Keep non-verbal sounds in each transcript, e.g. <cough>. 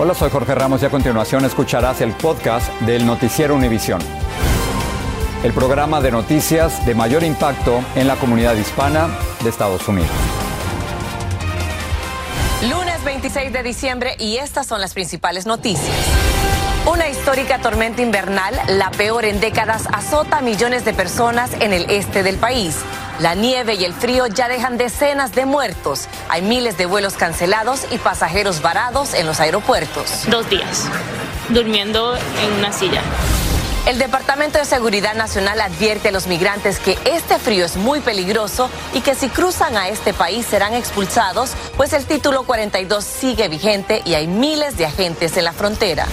Hola, soy Jorge Ramos y a continuación escucharás el podcast del Noticiero Univisión. El programa de noticias de mayor impacto en la comunidad hispana de Estados Unidos. Lunes 26 de diciembre y estas son las principales noticias. Una histórica tormenta invernal, la peor en décadas, azota a millones de personas en el este del país. La nieve y el frío ya dejan decenas de muertos. Hay miles de vuelos cancelados y pasajeros varados en los aeropuertos. Dos días, durmiendo en una silla. El Departamento de Seguridad Nacional advierte a los migrantes que este frío es muy peligroso y que si cruzan a este país serán expulsados, pues el título 42 sigue vigente y hay miles de agentes en la frontera.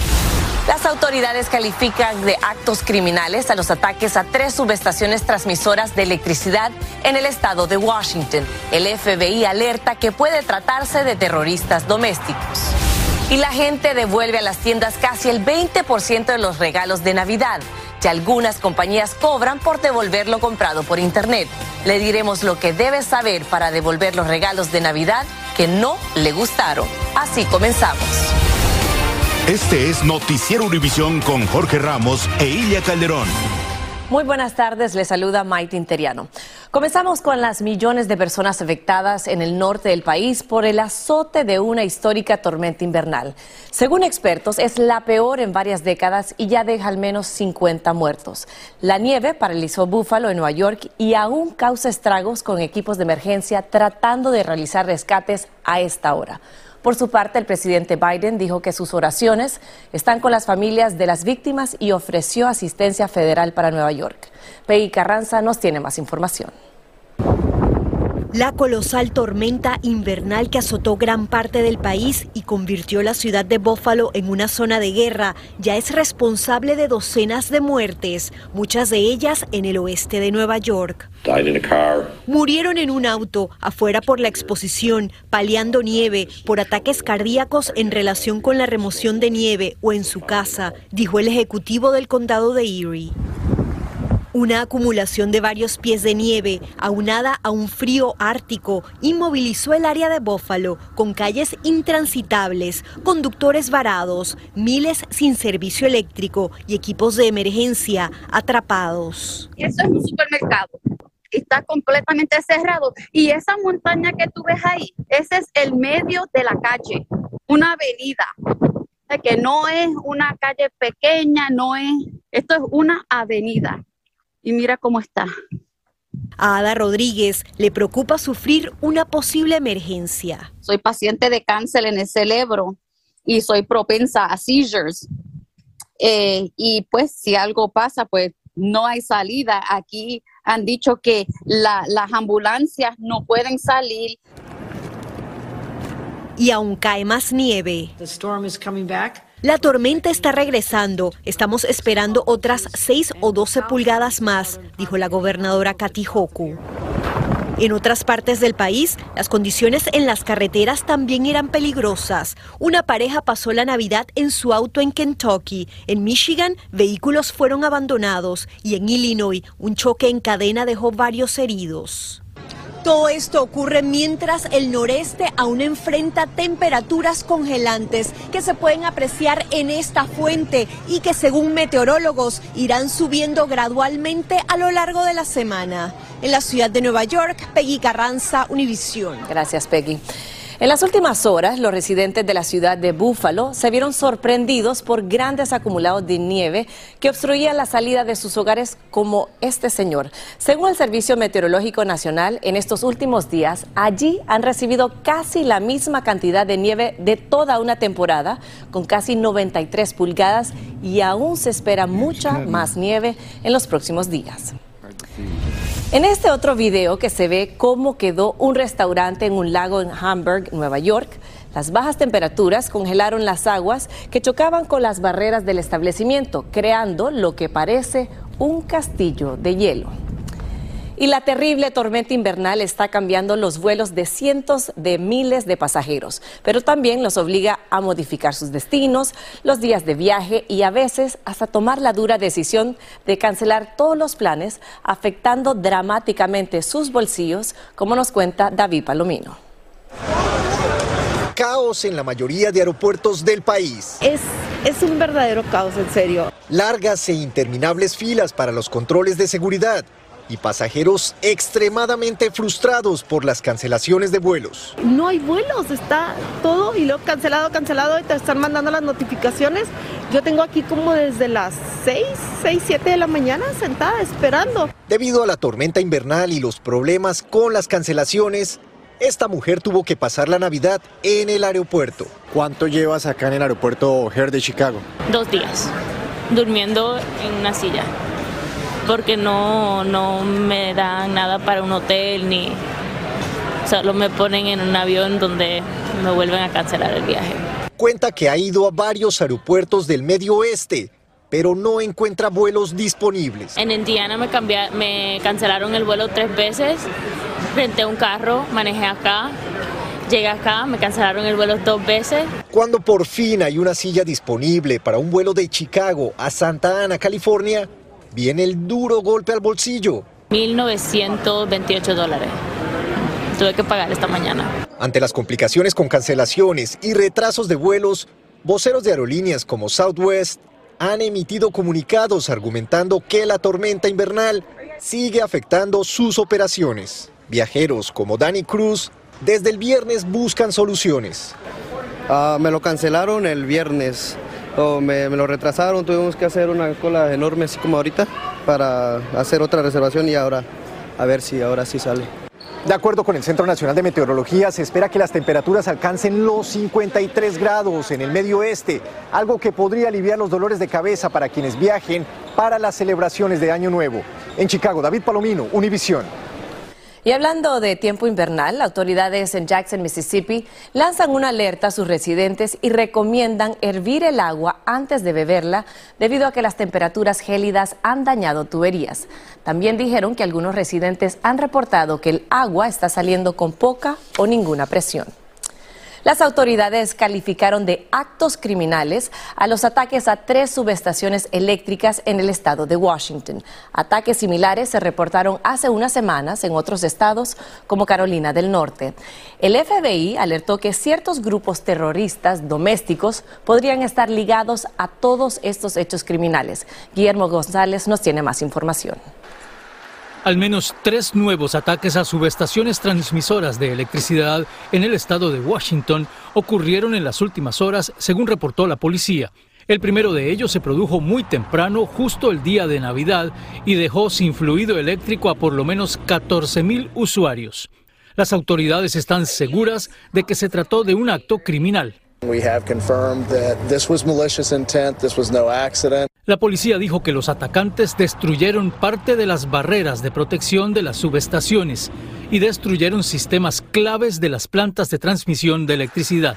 Las autoridades califican de actos criminales a los ataques a tres subestaciones transmisoras de electricidad en el estado de Washington. El FBI alerta que puede tratarse de terroristas domésticos. Y la gente devuelve a las tiendas casi el 20% de los regalos de Navidad. Ya algunas compañías cobran por devolver lo comprado por Internet. Le diremos lo que debe saber para devolver los regalos de Navidad que no le gustaron. Así comenzamos. Este es Noticiero Univisión con Jorge Ramos e Ilia Calderón. Muy buenas tardes, le saluda Maite Interiano. Comenzamos con las millones de personas afectadas en el norte del país por el azote de una histórica tormenta invernal. Según expertos, es la peor en varias décadas y ya deja al menos 50 muertos. La nieve paralizó Búfalo en Nueva York y aún causa estragos con equipos de emergencia tratando de realizar rescates a esta hora. Por su parte, el presidente Biden dijo que sus oraciones están con las familias de las víctimas y ofreció asistencia federal para Nueva York. Peggy Carranza nos tiene más información. La colosal tormenta invernal que azotó gran parte del país y convirtió la ciudad de Buffalo en una zona de guerra ya es responsable de docenas de muertes, muchas de ellas en el oeste de Nueva York. Murieron en un auto afuera por la exposición, paliando nieve, por ataques cardíacos en relación con la remoción de nieve o en su casa, dijo el ejecutivo del condado de Erie. Una acumulación de varios pies de nieve, aunada a un frío ártico, inmovilizó el área de Buffalo, con calles intransitables, conductores varados, miles sin servicio eléctrico y equipos de emergencia atrapados. Eso es un supermercado. Está completamente cerrado. Y esa montaña que tú ves ahí, ese es el medio de la calle, una avenida que no es una calle pequeña, no es, esto es una avenida y mira cómo está. A Ada Rodríguez le preocupa sufrir una posible emergencia. Soy paciente de cáncer en el cerebro y soy propensa a seizures. Eh, y pues si algo pasa, pues no hay salida. Aquí han dicho que las ambulancias no pueden salir. Y aún cae más nieve. La tormenta está regresando. Estamos esperando otras 6 o 12 pulgadas más, dijo la gobernadora Kathy Hoku. En otras partes del país, las condiciones en las carreteras también eran peligrosas. Una pareja pasó la Navidad en su auto en Kentucky. En Michigan, vehículos fueron abandonados. Y en Illinois, un choque en cadena dejó varios heridos. Todo esto ocurre mientras el noreste aún enfrenta temperaturas congelantes que se pueden apreciar en esta fuente y que según meteorólogos irán subiendo gradualmente a lo largo de la semana. En la ciudad de Nueva York, Peggy Carranza, Univisión. Gracias, Peggy. En las últimas horas, los residentes de la ciudad de Búfalo se vieron sorprendidos por grandes acumulados de nieve que obstruían la salida de sus hogares como este señor. Según el Servicio Meteorológico Nacional, en estos últimos días, allí han recibido casi la misma cantidad de nieve de toda una temporada, con casi 93 pulgadas, y aún se espera mucha más nieve en los próximos días. En este otro video que se ve cómo quedó un restaurante en un lago en Hamburg, Nueva York, las bajas temperaturas congelaron las aguas que chocaban con las barreras del establecimiento, creando lo que parece un castillo de hielo. Y la terrible tormenta invernal está cambiando los vuelos de cientos de miles de pasajeros, pero también los obliga a modificar sus destinos, los días de viaje y a veces hasta tomar la dura decisión de cancelar todos los planes, afectando dramáticamente sus bolsillos, como nos cuenta David Palomino. Caos en la mayoría de aeropuertos del país. Es, es un verdadero caos, en serio. Largas e interminables filas para los controles de seguridad y pasajeros extremadamente frustrados por las cancelaciones de vuelos. No hay vuelos, está todo y luego cancelado, cancelado y te están mandando las notificaciones. Yo tengo aquí como desde las 6, 6, 7 de la mañana sentada esperando. Debido a la tormenta invernal y los problemas con las cancelaciones, esta mujer tuvo que pasar la Navidad en el aeropuerto. ¿Cuánto llevas acá en el aeropuerto O'Hare de Chicago? Dos días, durmiendo en una silla porque no, no me dan nada para un hotel ni solo me ponen en un avión donde me vuelven a cancelar el viaje. Cuenta que ha ido a varios aeropuertos del medio oeste, pero no encuentra vuelos disponibles. En Indiana me, me cancelaron el vuelo tres veces, renté un carro, manejé acá, llegué acá, me cancelaron el vuelo dos veces. Cuando por fin hay una silla disponible para un vuelo de Chicago a Santa Ana, California, viene el duro golpe al bolsillo. 1.928 dólares. Tuve que pagar esta mañana. Ante las complicaciones con cancelaciones y retrasos de vuelos, voceros de aerolíneas como Southwest han emitido comunicados argumentando que la tormenta invernal sigue afectando sus operaciones. Viajeros como Danny Cruz desde el viernes buscan soluciones. Ah, me lo cancelaron el viernes me, lo retrasaron, tuvimos que hacer una cola enorme así como ahorita para hacer otra reservación y ahora a ver si ahora sí sale. De acuerdo con el Centro Nacional de Meteorología, se espera que las temperaturas alcancen los 53 grados en el medio oeste, algo que podría aliviar los dolores de cabeza para quienes viajen para las celebraciones de Año Nuevo. En Chicago, David Palomino, Univisión. Y hablando de tiempo invernal, autoridades en Jackson, Mississippi, lanzan una alerta a sus residentes y recomiendan hervir el agua antes de beberla debido a que las temperaturas gélidas han dañado tuberías. También dijeron que algunos residentes han reportado que el agua está saliendo con poca o ninguna presión. Las autoridades calificaron de actos criminales a los ataques a tres subestaciones eléctricas en el estado de Washington. Ataques similares se reportaron hace unas semanas en otros estados como Carolina del Norte. El FBI alertó que ciertos grupos terroristas domésticos podrían estar ligados a todos estos hechos criminales. Guillermo González nos tiene más información. Al menos tres nuevos ataques a subestaciones transmisoras de electricidad en el estado de Washington ocurrieron en las últimas horas, según reportó la policía. El primero de ellos se produjo muy temprano, justo el día de Navidad, y dejó sin fluido eléctrico a por lo menos 14.000 usuarios. Las autoridades están seguras de que se trató de un acto criminal. La policía dijo que los atacantes destruyeron parte de las barreras de protección de las subestaciones y destruyeron sistemas claves de las plantas de transmisión de electricidad.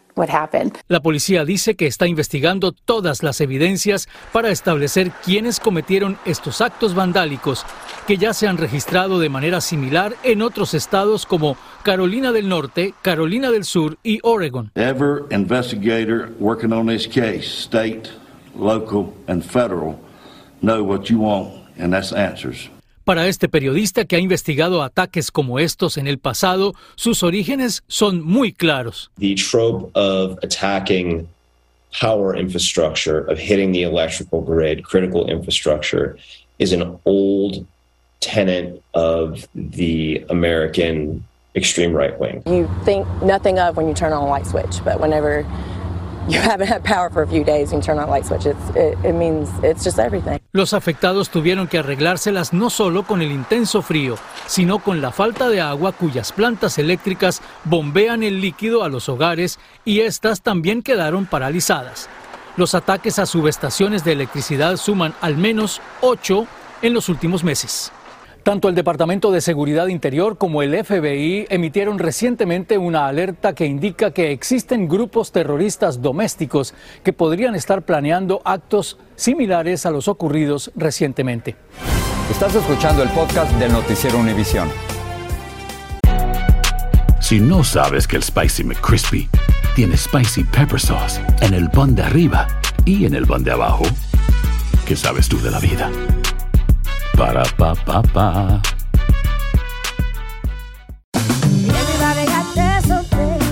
La policía dice que está investigando todas las evidencias para establecer quiénes cometieron estos actos vandálicos que ya se han registrado de manera similar en otros estados como Carolina del Norte, Carolina del Sur y Oregon. Ever investigator working on this case, state, local and federal, know what you want and that's answers. Para este periodista que ha investigado ataques como estos en el pasado, sus orígenes son muy claros. The trope of attacking power infrastructure, of hitting the electrical grid, critical infrastructure, is an old tenet of the American extreme right wing. You think nothing of when you turn on a light switch, but whenever you <laughs> haven't had power for a few days and you turn on a light switch, it's, it, it means it's just everything. Los afectados tuvieron que arreglárselas no solo con el intenso frío, sino con la falta de agua cuyas plantas eléctricas bombean el líquido a los hogares y estas también quedaron paralizadas. Los ataques a subestaciones de electricidad suman al menos ocho en los últimos meses. Tanto el Departamento de Seguridad Interior como el FBI emitieron recientemente una alerta que indica que existen grupos terroristas domésticos que podrían estar planeando actos similares a los ocurridos recientemente. Estás escuchando el podcast del noticiero Univisión. Si no sabes que el Spicy McCrispy tiene Spicy Pepper Sauce en el pan de arriba y en el pan de abajo, ¿qué sabes tú de la vida? Para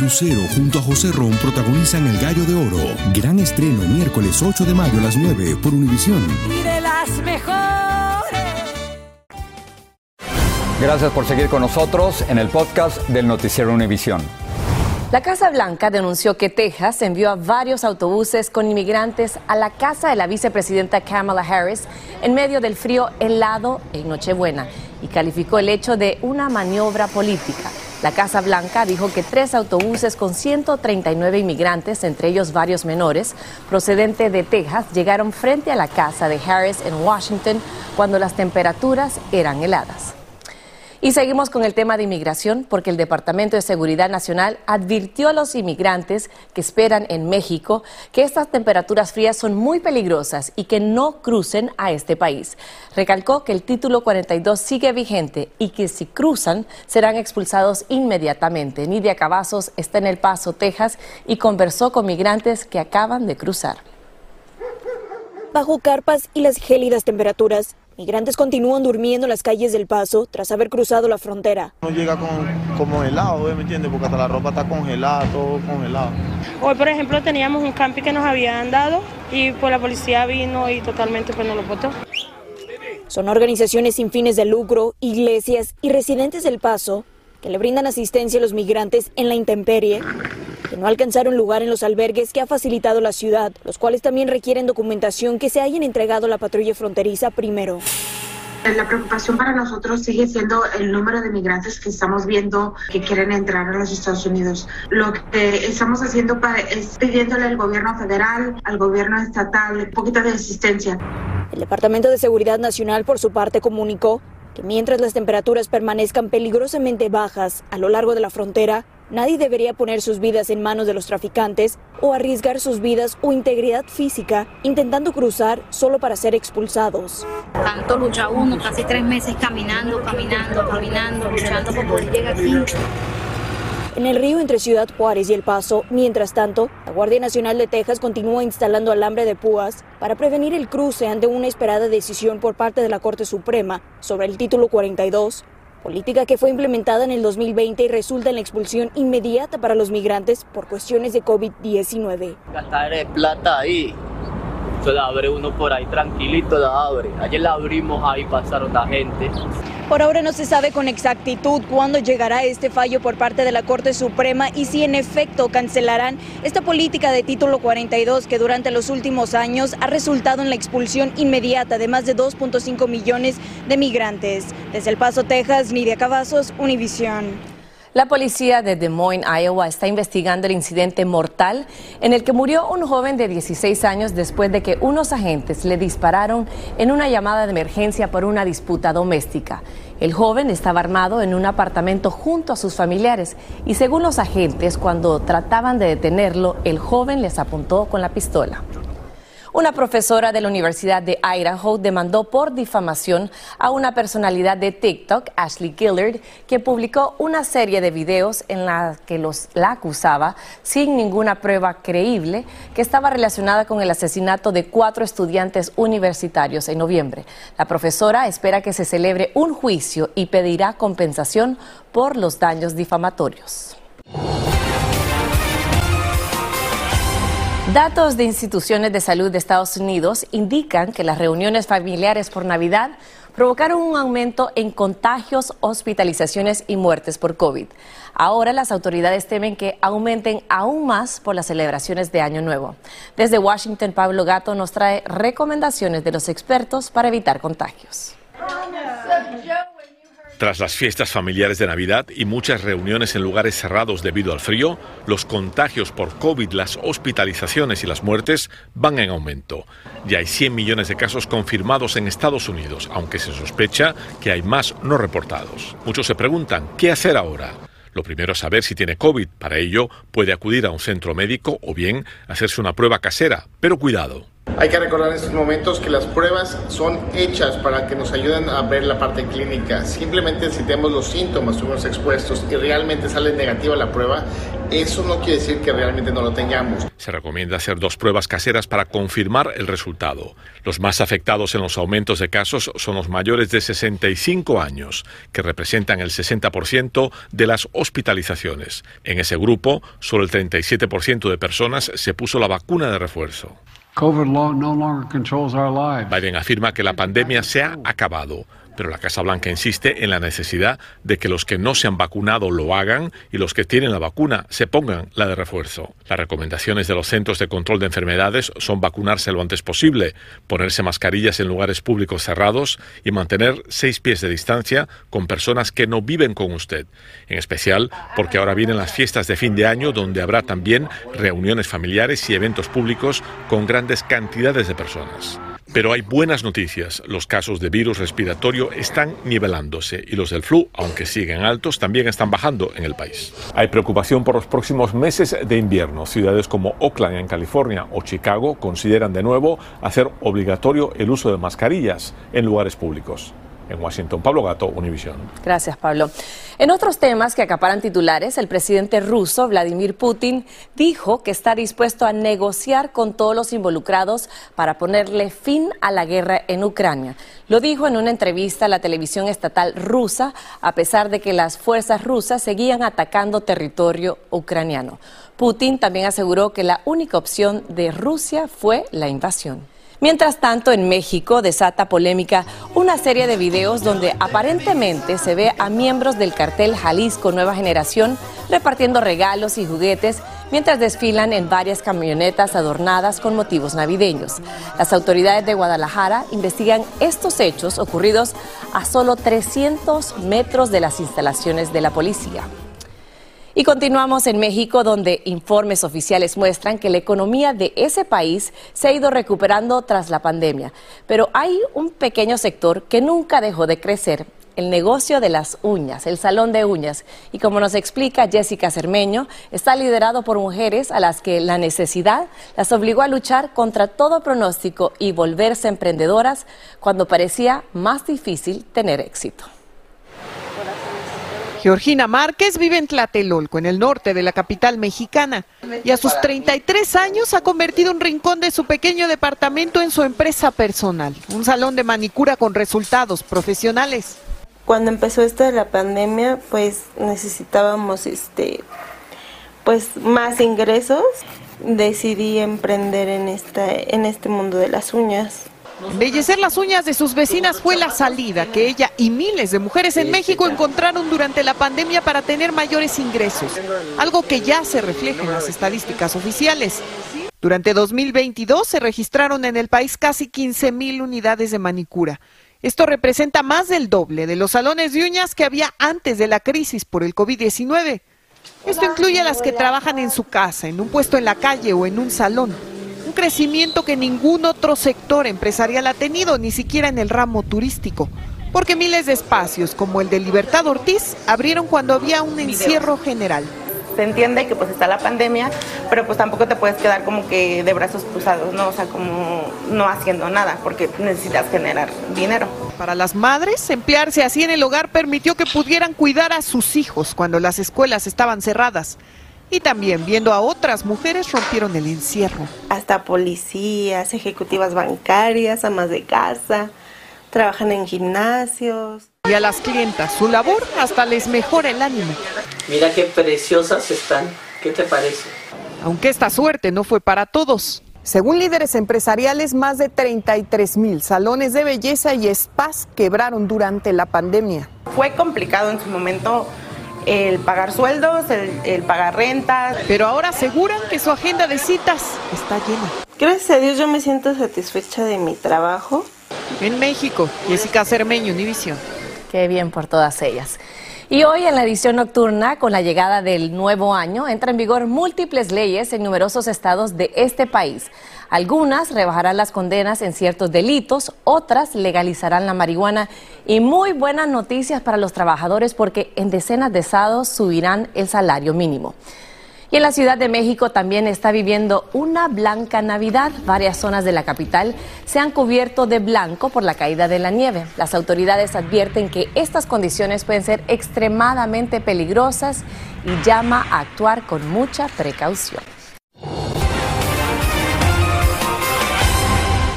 Lucero junto a José Ron protagonizan El Gallo de Oro. Gran estreno miércoles 8 de mayo a las 9 por Univisión. Y de las mejores. Gracias por seguir con nosotros en el podcast del Noticiero Univisión. La Casa Blanca denunció que Texas envió a varios autobuses con inmigrantes a la casa de la vicepresidenta Kamala Harris en medio del frío helado en Nochebuena y calificó el hecho de una maniobra política. La Casa Blanca dijo que tres autobuses con 139 inmigrantes, entre ellos varios menores, procedente de Texas, llegaron frente a la casa de Harris en Washington cuando las temperaturas eran heladas. Y seguimos con el tema de inmigración porque el Departamento de Seguridad Nacional advirtió a los inmigrantes que esperan en México que estas temperaturas frías son muy peligrosas y que no crucen a este país. Recalcó que el título 42 sigue vigente y que si cruzan serán expulsados inmediatamente. Nidia Cavazos está en El Paso, Texas y conversó con migrantes que acaban de cruzar. Bajo carpas y las gélidas temperaturas, migrantes continúan durmiendo en las calles del Paso tras haber cruzado la frontera. No llega con, como helado, ¿eh? ¿me entiendes? Porque hasta la ropa está congelada, todo congelado. Hoy, por ejemplo, teníamos un camping que nos habían dado y pues la policía vino y totalmente pues nos lo botó. Son organizaciones sin fines de lucro, iglesias y residentes del Paso que le brindan asistencia a los migrantes en la intemperie, que no alcanzaron lugar en los albergues que ha facilitado la ciudad, los cuales también requieren documentación que se hayan entregado a la patrulla fronteriza primero. La preocupación para nosotros sigue siendo el número de migrantes que estamos viendo que quieren entrar a los Estados Unidos. Lo que estamos haciendo es pidiéndole al gobierno federal, al gobierno estatal, un poquito de asistencia. El Departamento de Seguridad Nacional, por su parte, comunicó que mientras las temperaturas permanezcan peligrosamente bajas a lo largo de la frontera, nadie debería poner sus vidas en manos de los traficantes o arriesgar sus vidas o integridad física intentando cruzar solo para ser expulsados. Tanto lucha uno, casi tres meses caminando, caminando, caminando, luchando por poder llegar aquí. En el río entre Ciudad Juárez y El Paso, mientras tanto, la Guardia Nacional de Texas continúa instalando alambre de púas para prevenir el cruce ante una esperada decisión por parte de la Corte Suprema sobre el título 42, política que fue implementada en el 2020 y resulta en la expulsión inmediata para los migrantes por cuestiones de COVID-19. Gastar plata ahí. Se la abre uno por ahí tranquilito, la abre. Ayer la abrimos, ahí pasaron la gente. Por ahora no se sabe con exactitud cuándo llegará este fallo por parte de la Corte Suprema y si en efecto cancelarán esta política de título 42 que durante los últimos años ha resultado en la expulsión inmediata de más de 2.5 millones de migrantes. Desde El Paso, Texas, Nidia Cavazos, Univisión. La policía de Des Moines, Iowa, está investigando el incidente mortal en el que murió un joven de 16 años después de que unos agentes le dispararon en una llamada de emergencia por una disputa doméstica. El joven estaba armado en un apartamento junto a sus familiares y según los agentes, cuando trataban de detenerlo, el joven les apuntó con la pistola. Una profesora de la Universidad de Idaho demandó por difamación a una personalidad de TikTok, Ashley Gillard, que publicó una serie de videos en la que los, la acusaba, sin ninguna prueba creíble, que estaba relacionada con el asesinato de cuatro estudiantes universitarios en noviembre. La profesora espera que se celebre un juicio y pedirá compensación por los daños difamatorios. Datos de instituciones de salud de Estados Unidos indican que las reuniones familiares por Navidad provocaron un aumento en contagios, hospitalizaciones y muertes por COVID. Ahora las autoridades temen que aumenten aún más por las celebraciones de Año Nuevo. Desde Washington, Pablo Gato nos trae recomendaciones de los expertos para evitar contagios. Tras las fiestas familiares de Navidad y muchas reuniones en lugares cerrados debido al frío, los contagios por COVID, las hospitalizaciones y las muertes van en aumento. Ya hay 100 millones de casos confirmados en Estados Unidos, aunque se sospecha que hay más no reportados. Muchos se preguntan, ¿qué hacer ahora? Lo primero es saber si tiene COVID. Para ello, puede acudir a un centro médico o bien hacerse una prueba casera. Pero cuidado. Hay que recordar en estos momentos que las pruebas son hechas para que nos ayuden a ver la parte clínica. Simplemente si tenemos los síntomas, estuvimos expuestos y realmente sale negativa la prueba, eso no quiere decir que realmente no lo tengamos. Se recomienda hacer dos pruebas caseras para confirmar el resultado. Los más afectados en los aumentos de casos son los mayores de 65 años, que representan el 60% de las hospitalizaciones. En ese grupo, solo el 37% de personas se puso la vacuna de refuerzo. Biden afirma que la pandemia se ha acabado pero la Casa Blanca insiste en la necesidad de que los que no se han vacunado lo hagan y los que tienen la vacuna se pongan la de refuerzo. Las recomendaciones de los Centros de Control de Enfermedades son vacunarse lo antes posible, ponerse mascarillas en lugares públicos cerrados y mantener seis pies de distancia con personas que no viven con usted, en especial porque ahora vienen las fiestas de fin de año donde habrá también reuniones familiares y eventos públicos con grandes cantidades de personas. Pero hay buenas noticias. Los casos de virus respiratorio están nivelándose y los del flu, aunque siguen altos, también están bajando en el país. Hay preocupación por los próximos meses de invierno. Ciudades como Oakland en California o Chicago consideran de nuevo hacer obligatorio el uso de mascarillas en lugares públicos. En Washington, Pablo Gato, Univisión. Gracias, Pablo. En otros temas que acaparan titulares, el presidente ruso, Vladimir Putin, dijo que está dispuesto a negociar con todos los involucrados para ponerle fin a la guerra en Ucrania. Lo dijo en una entrevista a la televisión estatal rusa, a pesar de que las fuerzas rusas seguían atacando territorio ucraniano. Putin también aseguró que la única opción de Rusia fue la invasión. Mientras tanto, en México desata polémica una serie de videos donde aparentemente se ve a miembros del cartel Jalisco Nueva Generación repartiendo regalos y juguetes mientras desfilan en varias camionetas adornadas con motivos navideños. Las autoridades de Guadalajara investigan estos hechos ocurridos a solo 300 metros de las instalaciones de la policía. Y continuamos en México, donde informes oficiales muestran que la economía de ese país se ha ido recuperando tras la pandemia. Pero hay un pequeño sector que nunca dejó de crecer, el negocio de las uñas, el salón de uñas. Y como nos explica Jessica Cermeño, está liderado por mujeres a las que la necesidad las obligó a luchar contra todo pronóstico y volverse emprendedoras cuando parecía más difícil tener éxito. Georgina Márquez vive en Tlatelolco, en el norte de la capital mexicana, y a sus 33 años ha convertido un rincón de su pequeño departamento en su empresa personal, un salón de manicura con resultados profesionales. Cuando empezó esto de la pandemia, pues necesitábamos este pues más ingresos. Decidí emprender en esta en este mundo de las uñas. Embellecer las uñas de sus vecinas fue la salida que ella y miles de mujeres en México encontraron durante la pandemia para tener mayores ingresos, algo que ya se refleja en las estadísticas oficiales. Durante 2022 se registraron en el país casi 15 mil unidades de manicura. Esto representa más del doble de los salones de uñas que había antes de la crisis por el COVID-19. Esto incluye a las que trabajan en su casa, en un puesto en la calle o en un salón. Crecimiento que ningún otro sector empresarial ha tenido, ni siquiera en el ramo turístico. Porque miles de espacios, como el de Libertad Ortiz, abrieron cuando había un encierro general se entiende que pues está la pandemia, pero pues tampoco te puedes quedar como que de brazos cruzados, ¿no? O sea, como no haciendo nada, porque necesitas generar dinero. Para las madres, emplearse así en el hogar permitió que pudieran cuidar a sus hijos cuando las escuelas estaban cerradas. Y también viendo a otras mujeres rompieron el encierro. Hasta policías, ejecutivas bancarias, amas de casa, trabajan en gimnasios. Y a las clientas, su labor hasta les mejora el ánimo. Mira qué preciosas están. ¿Qué te parece? Aunque esta suerte no fue para todos. Según líderes empresariales, más de 33 mil salones de belleza y spas quebraron durante la pandemia. Fue complicado en su momento el pagar sueldos, el, pagar rentas. Pero ahora aseguran que su agenda de citas está llena. Gracias a Dios yo me siento satisfecha de mi trabajo. En México, Jessica Cermeño, Univisión. Qué bien por todas ellas. Y hoy en la edición nocturna, con la llegada del nuevo año, entran en vigor múltiples leyes en numerosos estados de este país. Algunas rebajarán las condenas en ciertos delitos, otras legalizarán la marihuana y muy buenas noticias para los trabajadores porque en decenas de estados subirán el salario mínimo. Y en la Ciudad de México también está viviendo una blanca Navidad. Varias zonas de la capital se han cubierto de blanco por la caída de la nieve. Las autoridades advierten que estas condiciones pueden ser extremadamente peligrosas y llama a actuar con mucha precaución.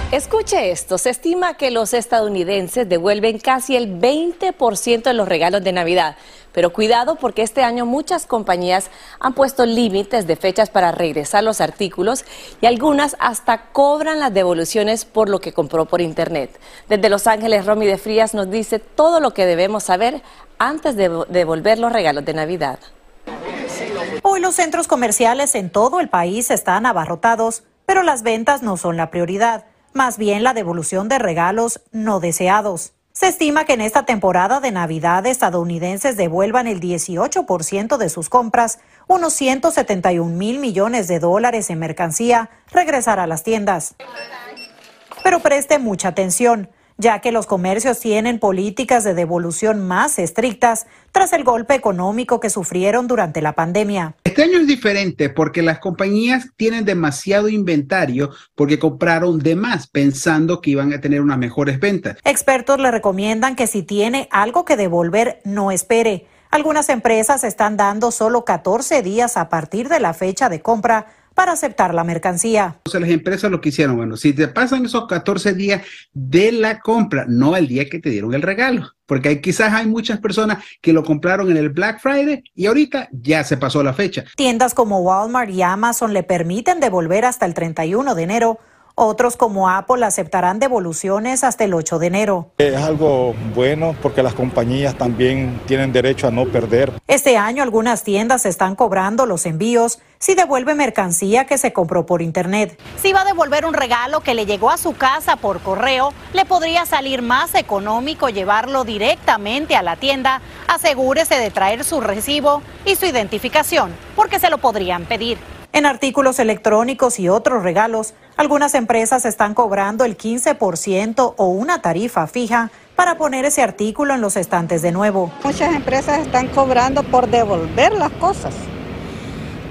Escuche esto, se estima que los estadounidenses devuelven casi el 20% de los regalos de Navidad. Pero cuidado porque este año muchas compañías han puesto límites de fechas para regresar los artículos y algunas hasta cobran las devoluciones por lo que compró por Internet. Desde Los Ángeles, Romy de Frías nos dice todo lo que debemos saber antes de devolver los regalos de Navidad. Hoy los centros comerciales en todo el país están abarrotados, pero las ventas no son la prioridad, más bien la devolución de regalos no deseados. Se estima que en esta temporada de Navidad estadounidenses devuelvan el 18% de sus compras, unos 171 mil millones de dólares en mercancía, regresar a las tiendas. Pero preste mucha atención ya que los comercios tienen políticas de devolución más estrictas tras el golpe económico que sufrieron durante la pandemia. Este año es diferente porque las compañías tienen demasiado inventario porque compraron de más pensando que iban a tener unas mejores ventas. Expertos le recomiendan que si tiene algo que devolver, no espere. Algunas empresas están dando solo 14 días a partir de la fecha de compra para aceptar la mercancía. O sea, las empresas lo que hicieron, bueno, si te pasan esos 14 días de la compra, no el día que te dieron el regalo, porque hay, quizás hay muchas personas que lo compraron en el Black Friday y ahorita ya se pasó la fecha. Tiendas como Walmart y Amazon le permiten devolver hasta el 31 de enero otros como Apple aceptarán devoluciones hasta el 8 de enero. Es algo bueno porque las compañías también tienen derecho a no perder. Este año algunas tiendas están cobrando los envíos si devuelve mercancía que se compró por internet. Si va a devolver un regalo que le llegó a su casa por correo, le podría salir más económico llevarlo directamente a la tienda. Asegúrese de traer su recibo y su identificación, porque se lo podrían pedir. En artículos electrónicos y otros regalos, algunas empresas están cobrando el 15% o una tarifa fija para poner ese artículo en los estantes de nuevo. Muchas empresas están cobrando por devolver las cosas.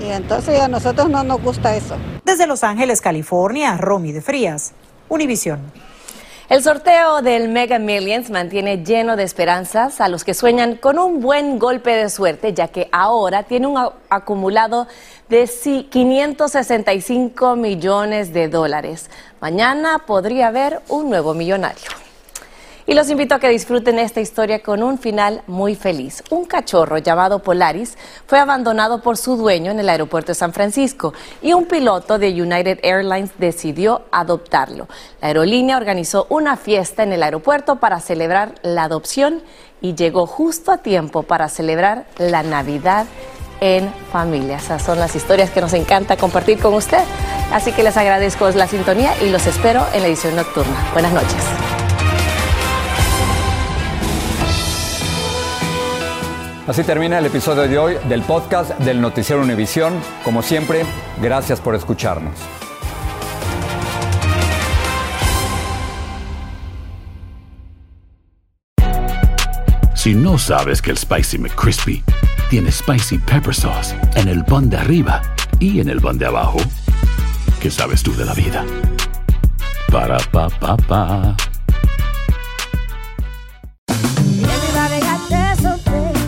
Y entonces a nosotros no nos gusta eso. Desde Los Ángeles, California, Romy de Frías, Univisión. El sorteo del Mega Millions mantiene lleno de esperanzas a los que sueñan con un buen golpe de suerte, ya que ahora tiene un acumulado de 565 millones de dólares. Mañana podría haber un nuevo millonario. Y los invito a que disfruten esta historia con un final muy feliz. Un cachorro llamado Polaris fue abandonado por su dueño en el aeropuerto de San Francisco y un piloto de United Airlines decidió adoptarlo. La aerolínea organizó una fiesta en el aeropuerto para celebrar la adopción y llegó justo a tiempo para celebrar la Navidad en familia. Esas son las historias que nos encanta compartir con usted. Así que les agradezco la sintonía y los espero en la edición nocturna. Buenas noches. Así termina el episodio de hoy del podcast del Noticiero Univisión. Como siempre, gracias por escucharnos. Si no sabes que el Spicy McCrispy tiene Spicy Pepper Sauce en el pan de arriba y en el pan de abajo, ¿qué sabes tú de la vida? Para, pa, pa, pa.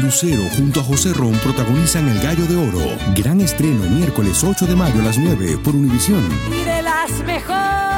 Lucero junto a José Ron protagonizan El Gallo de Oro. Gran estreno miércoles 8 de mayo a las 9 por Univisión. Las mejores.